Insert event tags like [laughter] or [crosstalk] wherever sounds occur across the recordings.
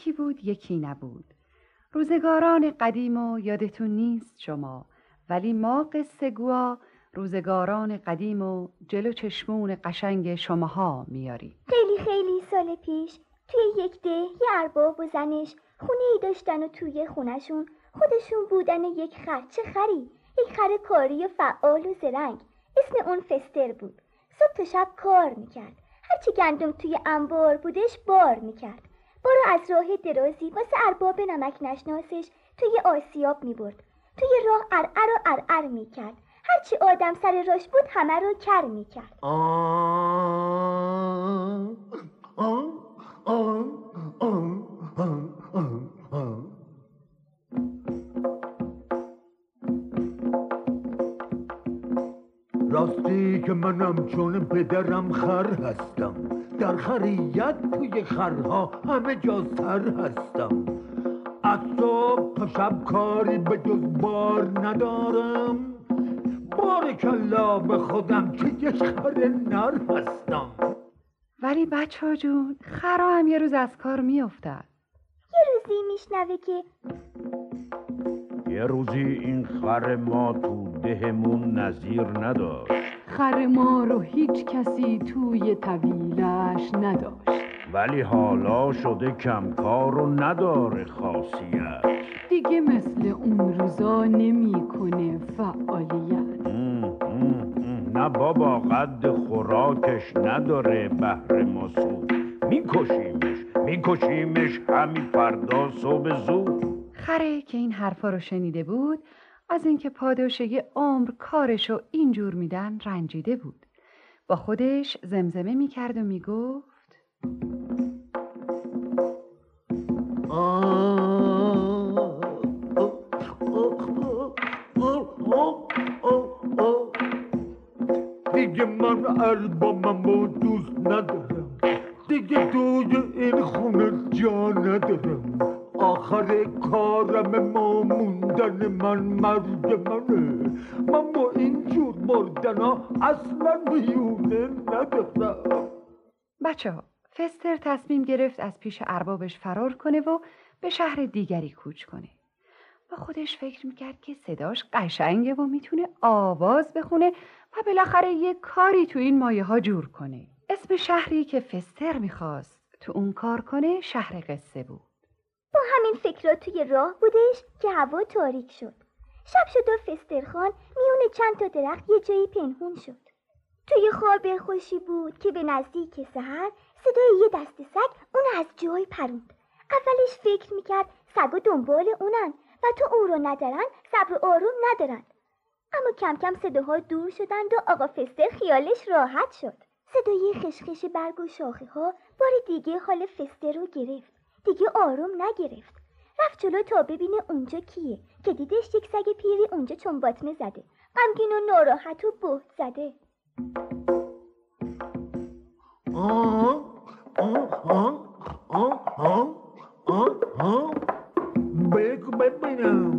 یکی بود یکی نبود. روزگاران قدیم و یادتون نیست شما ولی ما قصه گوا روزگاران قدیم و جلو چشمون قشنگ شماها میاریم. خیلی خیلی سال پیش توی یک ده یه ارباب و زنش خونه ای داشتن و توی خونشون خودشون بودن یک خر. چه خری؟ یک خر کاری و فعال و زرنگ. اسم اون فستر بود. صبح تا شب کار می‌کرد. هرچی گندم توی انبار بودش بار می‌کرد. بارو از راه درازی واسه ارباب نمک نشناسش توی آسیاب می‌برد. توی راه ارعر و ارعر می‌کرد. هرچی آدم سر راش بود همه رو کر می‌کرد. راستی که منم چون پدرم خر هستم. در خریت توی خرها همه جا سر هستم. از صبح تا شب کاری به جز بار ندارم. بار کلا به خودم که یک خر نر هستم. ولی بچه ها جون خرا هم یه روز از کار میافتد. یه روزی میشنوه که یه روزی این خر ما تو دهمون نظیر نداشت. خر ما رو هیچ کسی توی طویلش نداشت. ولی حالا شده کمکار و نداره خاصیت. دیگه مثل اون روزا نمی‌کنه فعالیت. ام، ام، ام. نه بابا قد خوراکش نداره بهر ما سود میکشیمش میکشیمش همین فردا صبح زود. خره که این حرفا رو شنیده بود از اینکه پاداشه عمر کارشو اینجور میدن رنجیده بود. با خودش زمزمه می‌کرد و می‌گفت دیگه من اربابمو دوست ندارم. دیگه توی این خونه جا ندارم. آخر کارم ما موندن من مرگ منه. من با این جور مردن ها اصلا میونه ندارم بچه ها فستر تصمیم گرفت از پیش اربابش فرار کنه و به شهر دیگری کوچ کنه. با خودش فکر می‌کرد که صداش قشنگه و می‌تونه آواز بخونه و بالاخره یه کاری تو این مایه ها جور کنه. اسم شهری که فستر می‌خواست تو اون کار کنه شهر قصه بود. با همین فکرها توی راه بودش که هوا تاریک شد. شب شد و فسترخان میونه چند تا درخت یه جایی پنهون شد. توی خواب خوشی بود که به نزدیک سحر صدای یه دست سگ اون از جای پروند. اولش فکر می‌کرد سگا دنبال اونن و تو او رو ندارن صبر و آروم ندارن. اما کم کم صداها دور شدند و آقا فستر خیالش راحت شد. صدای خشخش برگ و شاخه ها بار دیگه حال فستر رو گرفت. دیگه آروم نگرفت. رفت جلو تا ببینه اونجا کیه که دیدش یک سگ پیری اونجا چون باطمه زده. غمگین و ناراحت و بهت زده. بگو ببینم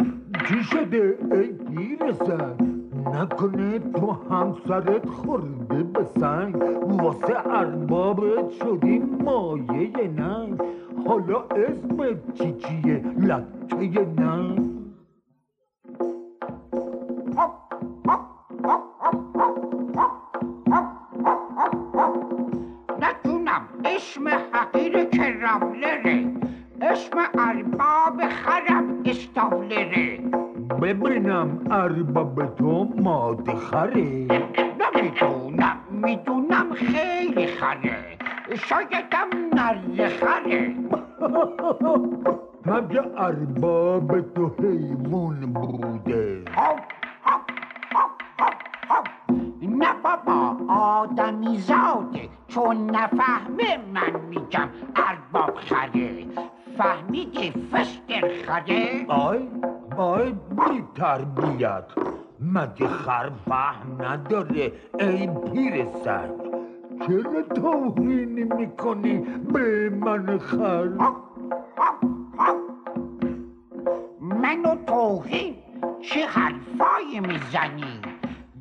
چی شده ای پیرزن نکنه تو همسرت خورده به سنگ. واسه اربابت شدی مایه ننگ. حالا اسمت چی چیه؟ لکه ننگ نتونم. اسم حقیر کراملره. اسم ارباب خرم استاولره ببینم ارباب تو ماده خره نمی‌دونم. می‌دونم خیلی خره شایدم نره خره [laughs] مگه ارباب تو حیوان بوده؟ نه بابا آدمی زاده. چون نفهمه من میگم ارباب خره فهمیدی فستر خره آی آی بی تربیت مگه خر فهم نداره؟ ای پیر سگ چرا توهین می‌کنی به من خر؟ منو توهین؟ چه حرفایی می‌زنی؟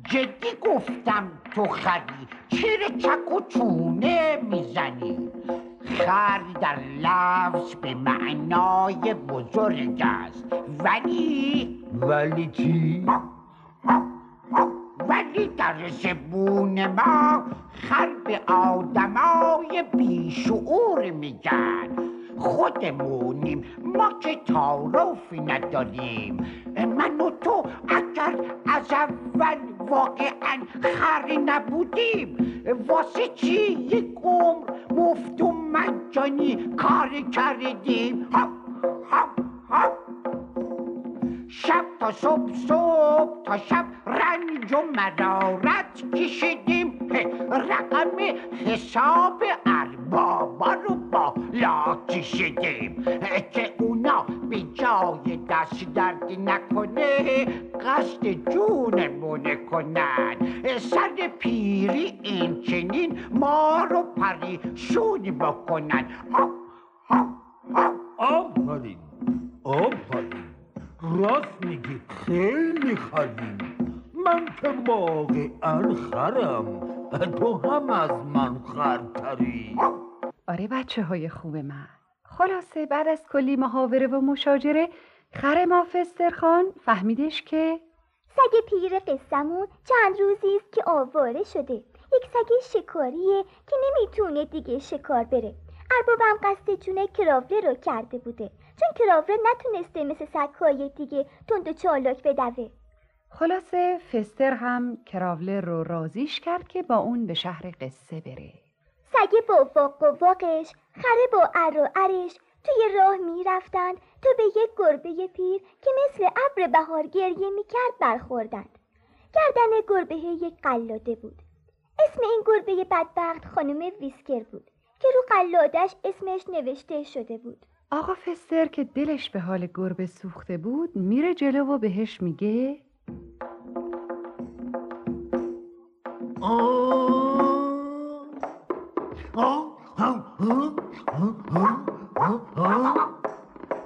جدی گفتم تو خری چرا چک و چونه می‌زنی؟ خر در لفظ به معنای بزرگ است ولی ولی چی؟ ولی در زبون ما خر به آدمای بیشعور میگن. خودمونیم ما که تعارفی نداریم. من و تو اگر از اول واقعا خری نبودیم واسه چی یک عمر مفت و مجانی کار کردیم؟ ها ها ها شب تا صبح صبح تا شب رنج و مرارت کشیدیم رقم حساب اربابا رو بالا کشیدیم. که اونا به جای دست درد نکنه قصد جونمونه کنن. سر پیری این چنین ما رو پریشون بکنن. ها ها آفرین آفرین راست میگی. خیلی خریم من که واقعا خرم. تو هم از من خرتری. آره بچه های خوب من. خلاصه بعد از کلی محاوره و مشاجره خر ما فسترخان فهمیدش که سگ پیر قصمون چند روزی است که آواره شده. یک سگ شکاریه که نمی‌تونه دیگه شکار بره. اربابم قصد جون کراوله رو کرده بوده. چون کراوله نتونسته مثل سگهای دیگه تند و چالاک بدوه. خلاصه فستر هم کراوله رو رازیش کرد که با اون به شهر قصه بره. سگ با واق و واقش خره با ار و ارش توی راه می‌رفتند تا به یک گربه پیر که مثل ابر بهار گریه می‌کرد برخوردند. گردن گربه یک قلاده بود. اسم این گربه بدبخت خانم ویسکر بود که رو قلادش اسمش نوشته شده بود. آقا فستر که دلش به حال گربه سوخته بود میره جلو و بهش میگه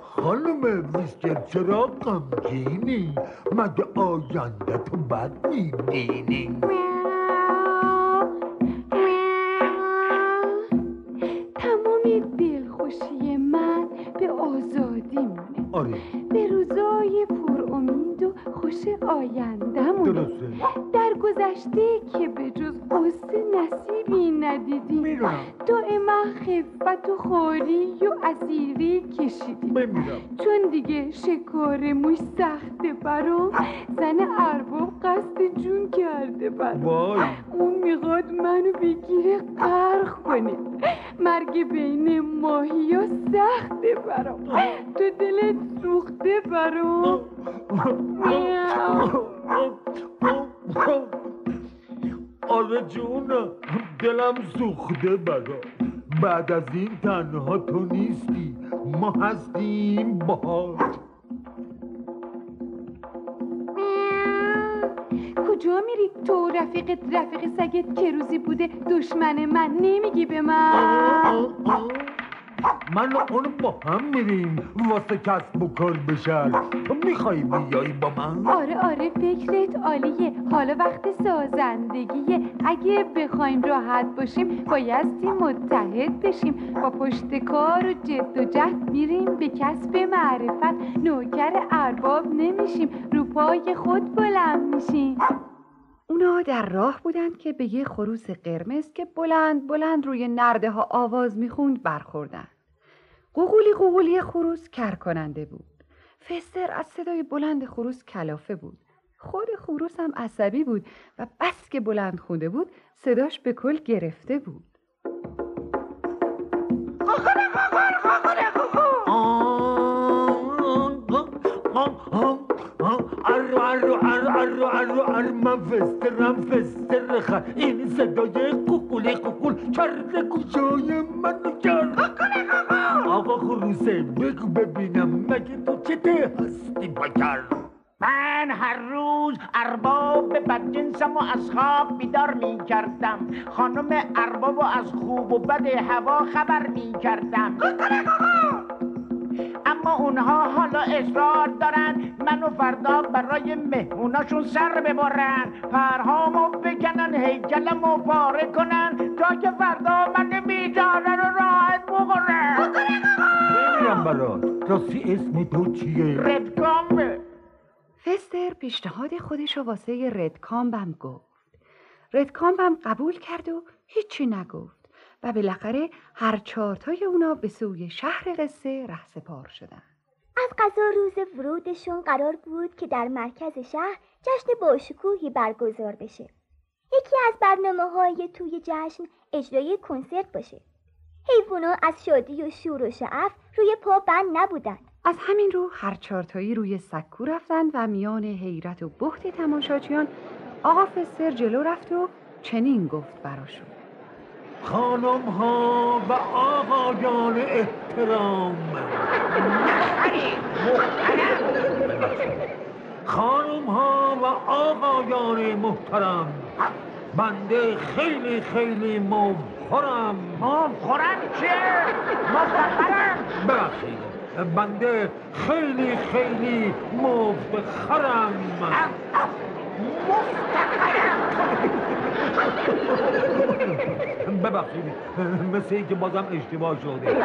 خانم ویسکر چرا غمگینی؟ مگه آینده تو بد می‌بینی؟ خفت و خاری و اسیری کشیدیم بمیرم. چون دیگه شکار موش سخته برام زن ارباب قصد جون کرده برام وای. اون می‌خواد منو بگیره غرق کنه. مرگ بین ماهی ها سخته برام تو دلت سوخته برام [laughs] [laughs] آره جونم دلم سوخته برا. بعد از این تنها تو نیستی ما هستیم باهات کجا میری؟ تو رفیقت رفیق سگت که روزی بوده دشمن من نمیگی به من. من و اون با هم میریم. واسه کسب و کار بشر تو می‌خوای بیایی با من؟ آره آره فکرت عالیه. حالا وقت سازندگیه. اگه بخوایم راحت باشیم بایستی متحد بشیم. با پشت کار و جد و جهد میریم به کسب معرفت. نوکر ارباب نمیشیم. رو پای خود بلند میشیم. اونا در راه بودند که به یه خروس قرمز که بلند بلند روی نرده ها آواز می‌خوند برخوردن. قوقولی قوقولی خروس کر کننده بود. فستر از صدای بلند خروس کلافه بود. خود خروس هم عصبی بود و بس که بلند خونده بود صداش به کل گرفته بود. ارو ارو ارو ارو ارو ارو من فسترم فستر خر این صدای قوقولی قوقول کرده گوشای منو کرد آقا خروسه بگو ببینم مگه تو چته هستی بگر من هر روز ارباب بدجنسم و از خواب بیدار می کردم خانم ارباب و از خوب و بد هوا خبر می کردم اما اونها حالا اصرار دارن منو فردا برای مهموناشون سر ببرن پرهامو بکنن هیکلمو پاره کنن تا که فردا من بیداره رو راحت برات راستی اسم تو چیه؟ ردگامه فستر پیشنهاد خودش رو واسه ردکامبم گفت. ردکامبم قبول کرد و هیچی نگفت و بالاخره هر چهارتای اونا به سوی شهر قصه رهسپار شدن. از قضا روز ورودشون قرار بود که در مرکز شهر جشن باشکوهی برگزار بشه. یکی از برنامه های توی جشن اجرای کنسرت باشه. حیوونا از شادی و شور و شعف روی پا بند نبودن. از همین رو هر چهارتایی روی سکو رفتن و میان حیرت و بخت تماشاچیان آقا فستر جلو رفت و چنین گفت براشون. خانم ها و آقایان احترام. [laughs] خانم ها و آقایان محترم. بنده خیلی خیلی مبخورم مبخورم چیه؟ مفتخرم ببخشید. بنده خیلی خیلی مفتخرم ببخشید. مثل اینکه بازم اشتباه شده.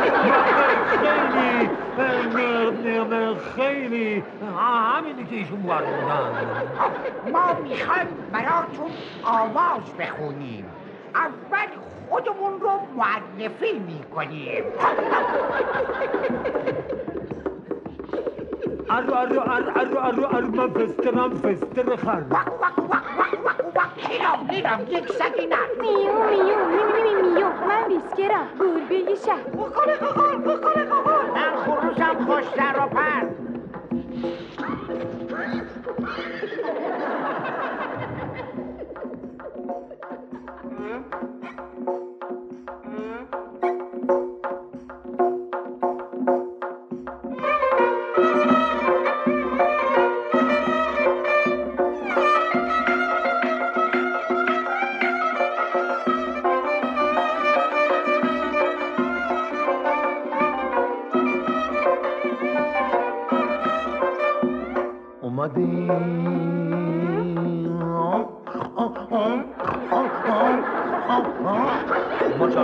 خیلی خیلی همینی که ایشون فرمودن ما می‌خوایم براتون آواز بخونیم. اول خودمون رو معرفی می‌کنیم. ارو ارو ارو ارو ارو ارو من فسترم فستر خر وق وق وق وق وق وق میرم میرم یک سگی نه میو میو میو میو میو من بیسکرم گربه شهر بخوره قاقار بخوره قاقار من خروسم خوش در و پر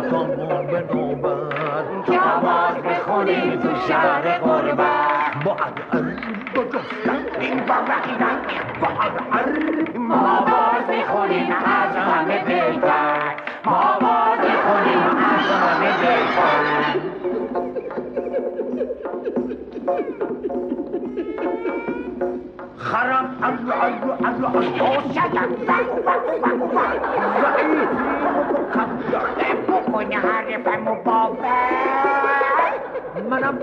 مچکامون به نوبت آواز بخونیم تو شهر غربت با ار با جستن این با رقیدن با ما آواز می‌خونیم از همه بهتر ما آواز می‌خونیم از همه بهتر خرم ارو ارو ارو ارو شدم بگو بگو بگو بگو و باور منم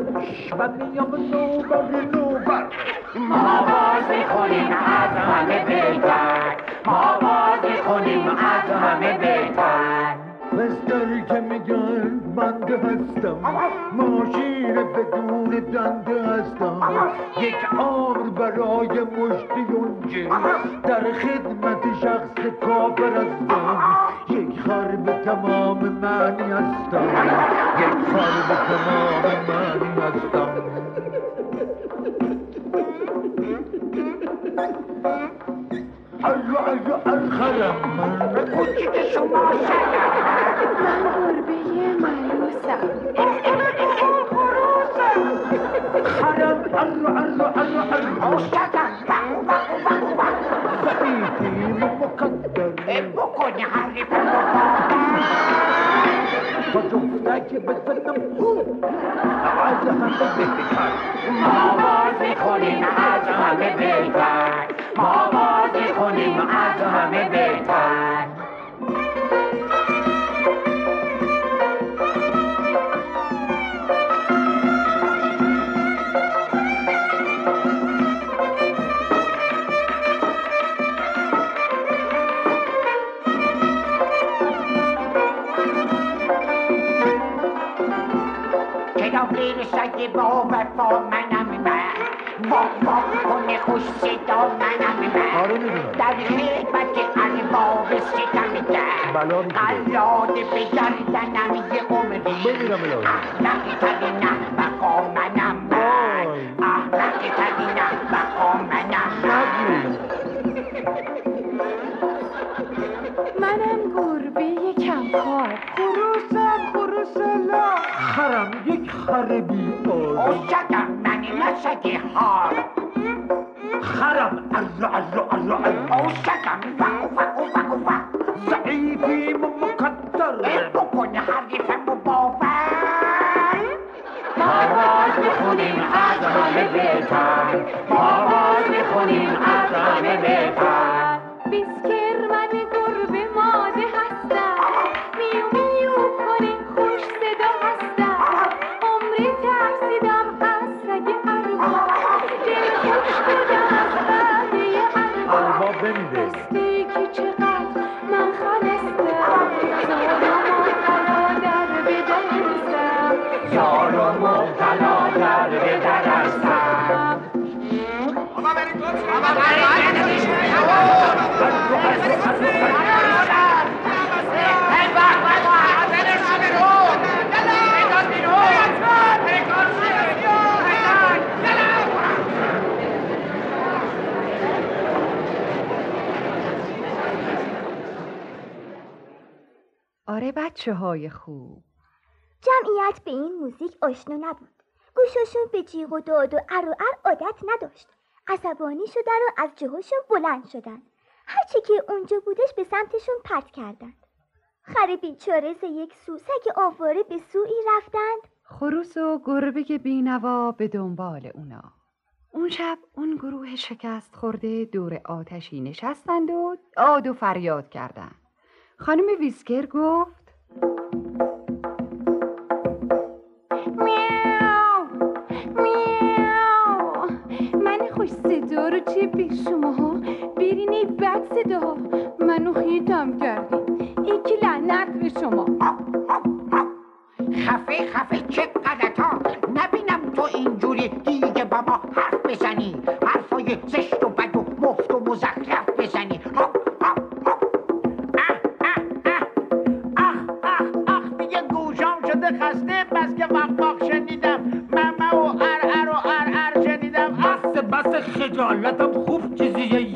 و میام نوبر نوبر ما آواز می‌خونیم از همه بهتر ما آواز می‌خونیم از همه بهتر مستری که میگن بنده هستم ماشین بدون دنده هستم یک عمر برای مشتی در خدمت شخص کافر هستم یک خر به تمام معنی هستم. یک خر به تمام معنی هستم. ارو ارو ارخرم من کوچیک شما شدم من گربه ملوسم. خرم ارو ارو ارو ارو و باور با جفتک بزنم از همه بهتر ما آواز می‌خونیم از همه بهتر ما آواز می‌خونیم از همه بهتر کلافیر سگ با وفا منم من وا وا کنه خوش صدا منم من در خدمت ارباب ستم در. قلاده به گردنم یه عمری. احمقی ترین احمقا منم من وای. احمقی ترین احمقا منم من خر بی آشکم منی مشکی هار خرم ارو ارو ارو ارو آشکم فکو فکو فکو فکو زعیفی مقدر. ای بکنی حریف و باور ما باز می‌خونیم از همه بیتر ما باز می‌خونیم از همه بیتر آره بچه های خوب. جمعیت به این موزیک آشنا نبود. گوشاشون به جیغ و داد و ار و ار عادت نداشت. عصبانی شدن و از جاهاشون بلند شدن. هرچی که اونجا بودش به سمتشون پرت کردند. خر بیچاره ز یک سو سگ آواره به سوی رفتند. خروس و گربه بینوا به دنبال اونا. اون شب اون گروه شکست خورده دور آتشی نشستند و داد و فریاد کردند. خانم ویسکر گفت میاو! میاو! من خوش صدا رو چه به شما ها برین ای بد صدا منو خیتم کردین یکی لعنت به شما. خفه خفه چه غلطا. نبینم تو اینجوری دیگه با ما حرف بزنی. حرفای زشت و بد و مفت و مزخرف بزنی. خسته. بس که وق وق شنیدم. ممه و ار ار و ار ار شنیدم. اخ بس بس خجالتم. خوب چیزیه.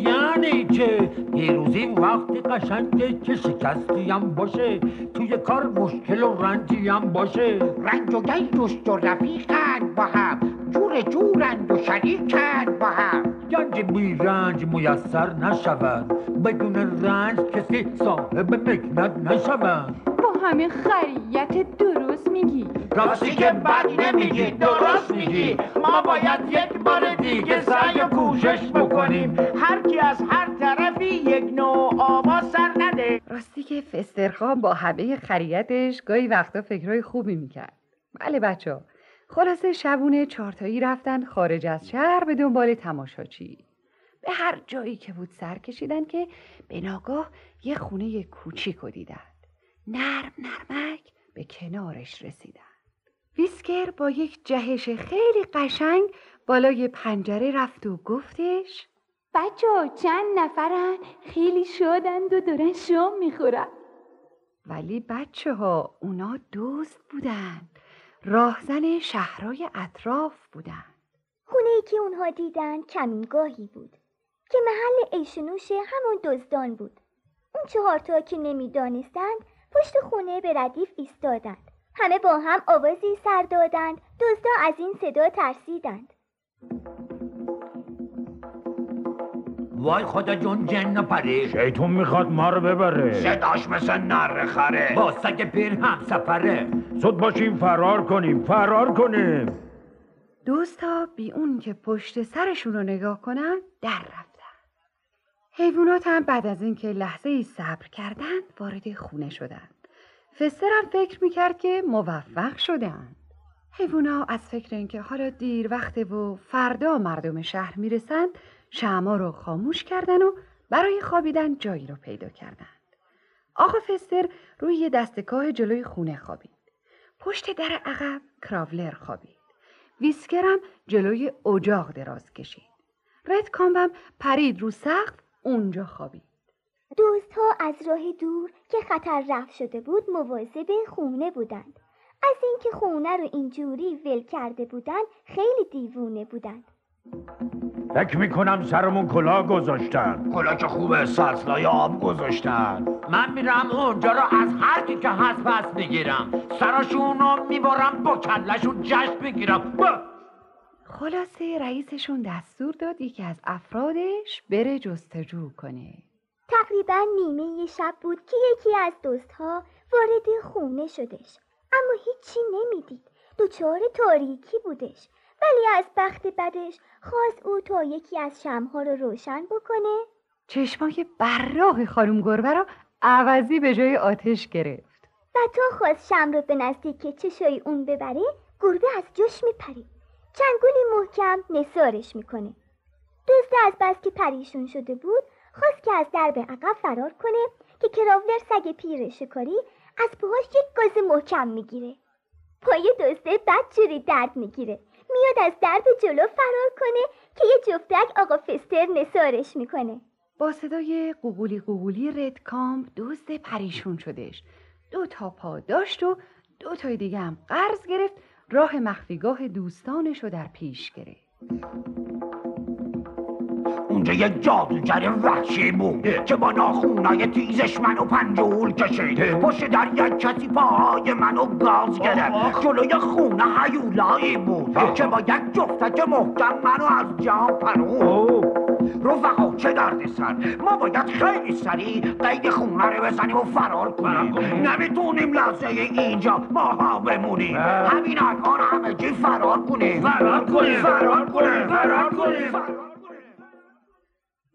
پیروزی وقتی قشنگه که شکستی هم باشه توی کار مشکل و رنجی هم باشه. رنج و گنج و رفیقند با هم جور جورند و شریکند با هم. گنج بی رنج میسر نشود بدون رنج کسی صاحب مکنت نشود. با همه خریت درست میگی. راستی که بد نمیگی درست میگی. ما باید یک بار دیگه سعی و کوشش بکنیم. هر کی از هر طرفی یک نوع آواز سر نده. راستی که فسترخان با همه خریتش گاهی وقتا فکرهای خوبی می‌کرد. بله بچه ها خلاصه شبونه چارتایی رفتن خارج از شهر به دنبال تماشاچی. به هر جایی که بود سر کشیدن که به ناگاه یه خونه کوچیک دیدند نرم نرمک به کنارش رسیدن. ویسکر با یک جهش خیلی قشنگ بالای پنجره رفت و گفتش بچه ها چند نفرن؟ خیلی شادند و دارن شام می‌خورن. ولی بچه ها اونا دوست بودن. راهزن شهرهای اطراف بودن. خونه ای که اونها دیدن کمینگاهی بود که محل عیش و نوش همون دزدان بود. اون چهارتا که نمی‌دانستند پشت خونه به ردیف ایستادند همه با هم آوازی سر دادند. دزدا از این صدا ترسیدند. وای خدا جون جن پری. شیطون می‌خواد ما رو ببره. صداش مثل نر خره. با سگ پیر هم سفره. زود باشیم فرار کنیم فرار کنیم. دوستا بی اون که پشت سرشون رو نگاه کنن در رفتن. حیوانات هم بعد از اینکه لحظه ای صبر کردند وارد خونه شدند فستر هم فکر می‌کرد که موفق شدند حیوونا از فکر اینکه حالا دیر وقته و فردا مردم شهر می‌رسند شمع رو خاموش کردن و برای خوابیدن جایی رو پیدا کردند. آقا فستر روی یه دستگاه جلوی خونه خوابید. پشت در عقب کراولر خوابید. ویسکرم جلوی اجاق دراز کشید. رد کامبم پرید رو سقف اونجا خوابید. دوستها از راه دور که خطر رفت شده بود مواظب خونه بودند. از اینکه خونه رو اینجوری ول کرده بودند خیلی دیوونه بودند. فکر می‌کنم سرمون کلاه گذاشتن. کلا که خوبه سرسلای آب گذاشتن. من میرم اونجا رو از هر کی که هست پس می‌گیرم. سراشون رو می‌برم با کلشون جشن می‌گیرم. خلاصه رئیسشون دستور داد یکی از افرادش بره جستجو کنه. تقریبا نیمه شب بود که یکی از دوستها وارد خونه شدش. اما هیچی نمی‌دید. دچار تاریکی بودش. ولی از بخت بدش خواست او تا یکی از شمها رو روشن بکنه. چشمای براغ خانم گربه را عوضی به جای آتش گرفت. و تا خواست شم رو به نزدیک چشای اون ببره گربه از جوش میپره چنگولی محکم نسارش می‌کنه. دوست از بس که پریشون شده بود خواست که از درب عقب فرار کنه که کراولر سگ پیر شکاری از پاهاش یک گاز محکم می‌گیره. پای دوسته بدجوری درد می‌گیره. میاد از درب جلو فرار کنه که یه جفتک آقا فستر نسارش می‌کنه. با صدای قوقولی قوقولی رد کامپ دوست پریشون شدش. دو تا پا داشت و دو تای دیگه هم قرض گرفت. راه مخفیگاه دوستانش رو در پیش گرفت. اونجا یه جادوگر وحشی بود که با ناخونای تیزش منو پنجول کشید. پشت در یک کسی پاهای منو گاز گرفت. جلوی خونه هیولایی بود که با یک جفتک محکم منو از جا پرون رفقا چه درد سر ما باید خیلی سریع قید خونه رو بزنیم و فرار کنیم. نمی‌تونیم لحظه اینجا ماها بمونیم. همین الان همه جی فرار کنیم. فرار کنیم. فرار کنیم. فرار کنیم.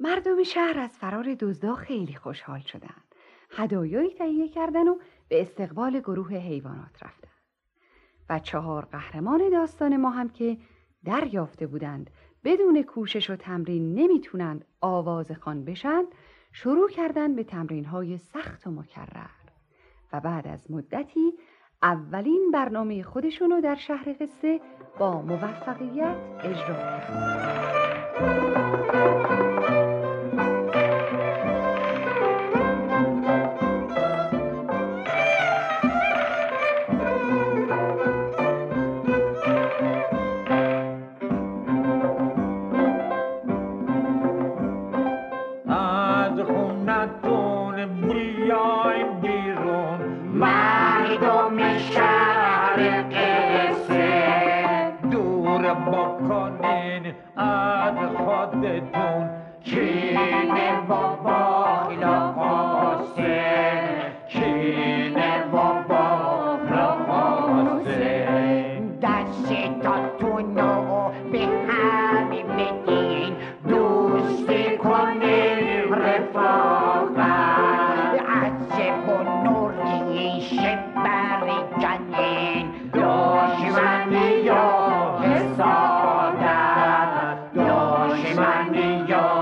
مردم شهر از فرار دزدا خیلی خوشحال شدند. هدایایی تهیه کردن و به استقبال گروه حیوانات رفتند. و چهار قهرمان داستان ما هم که دریافته بودند بدون کوشش و تمرین نمی‌تونند آواز خان بشند شروع کردند به تمرین های سخت و مکرر و بعد از مدتی اولین برنامه خودشونو در شهر قصه با موفقیت اجرا کردند. Savior.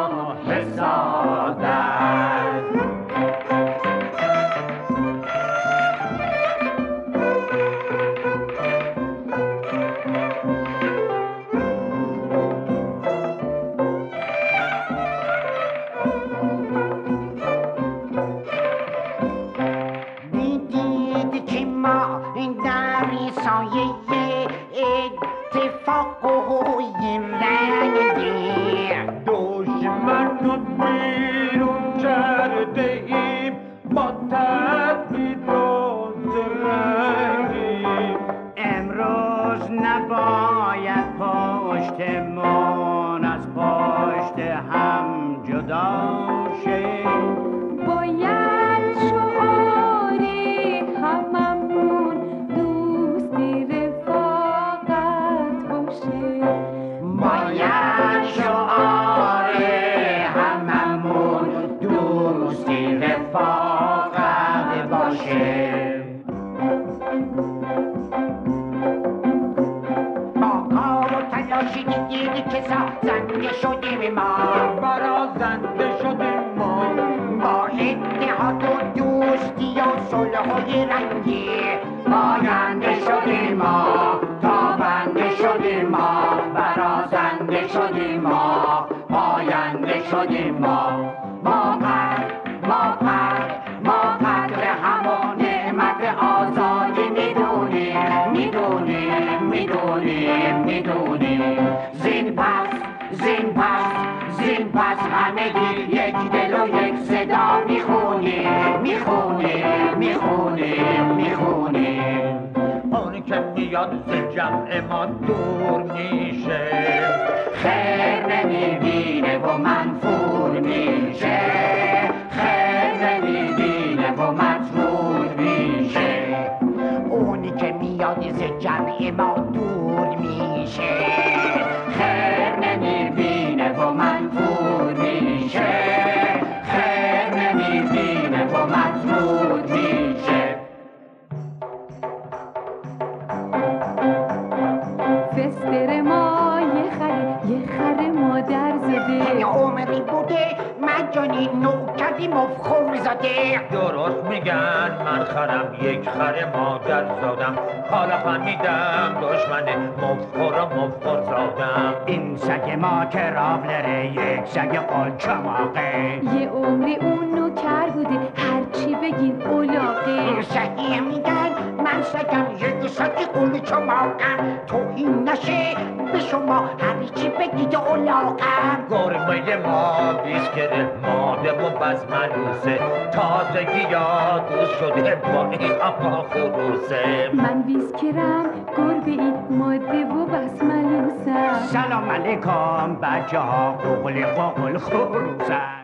میاد ز جمع ما دور میشه. today. مجانی نو کردی مفخور زاده درست میگن من خرم یک خر مادر زادم. حالا فهمیدم دشمن مفخور و مفخور زادم. این سگ ما که راولره یک سگ قلچماقه یه عمری اون نوکر بوده هرچی بگین اولاقه. صحیح میگن من سگم یک سگ قلچماقم توهین نشه به شما هرچی بگید اولاقم گرمه ما بیسکره ماده و بزملوسه تازگی یا دوست شده با این آقا خروسه. من بیسکرم گربه ای ماده و بسملوسم سلام علیکم بچه ها قوقل قوقل خروسم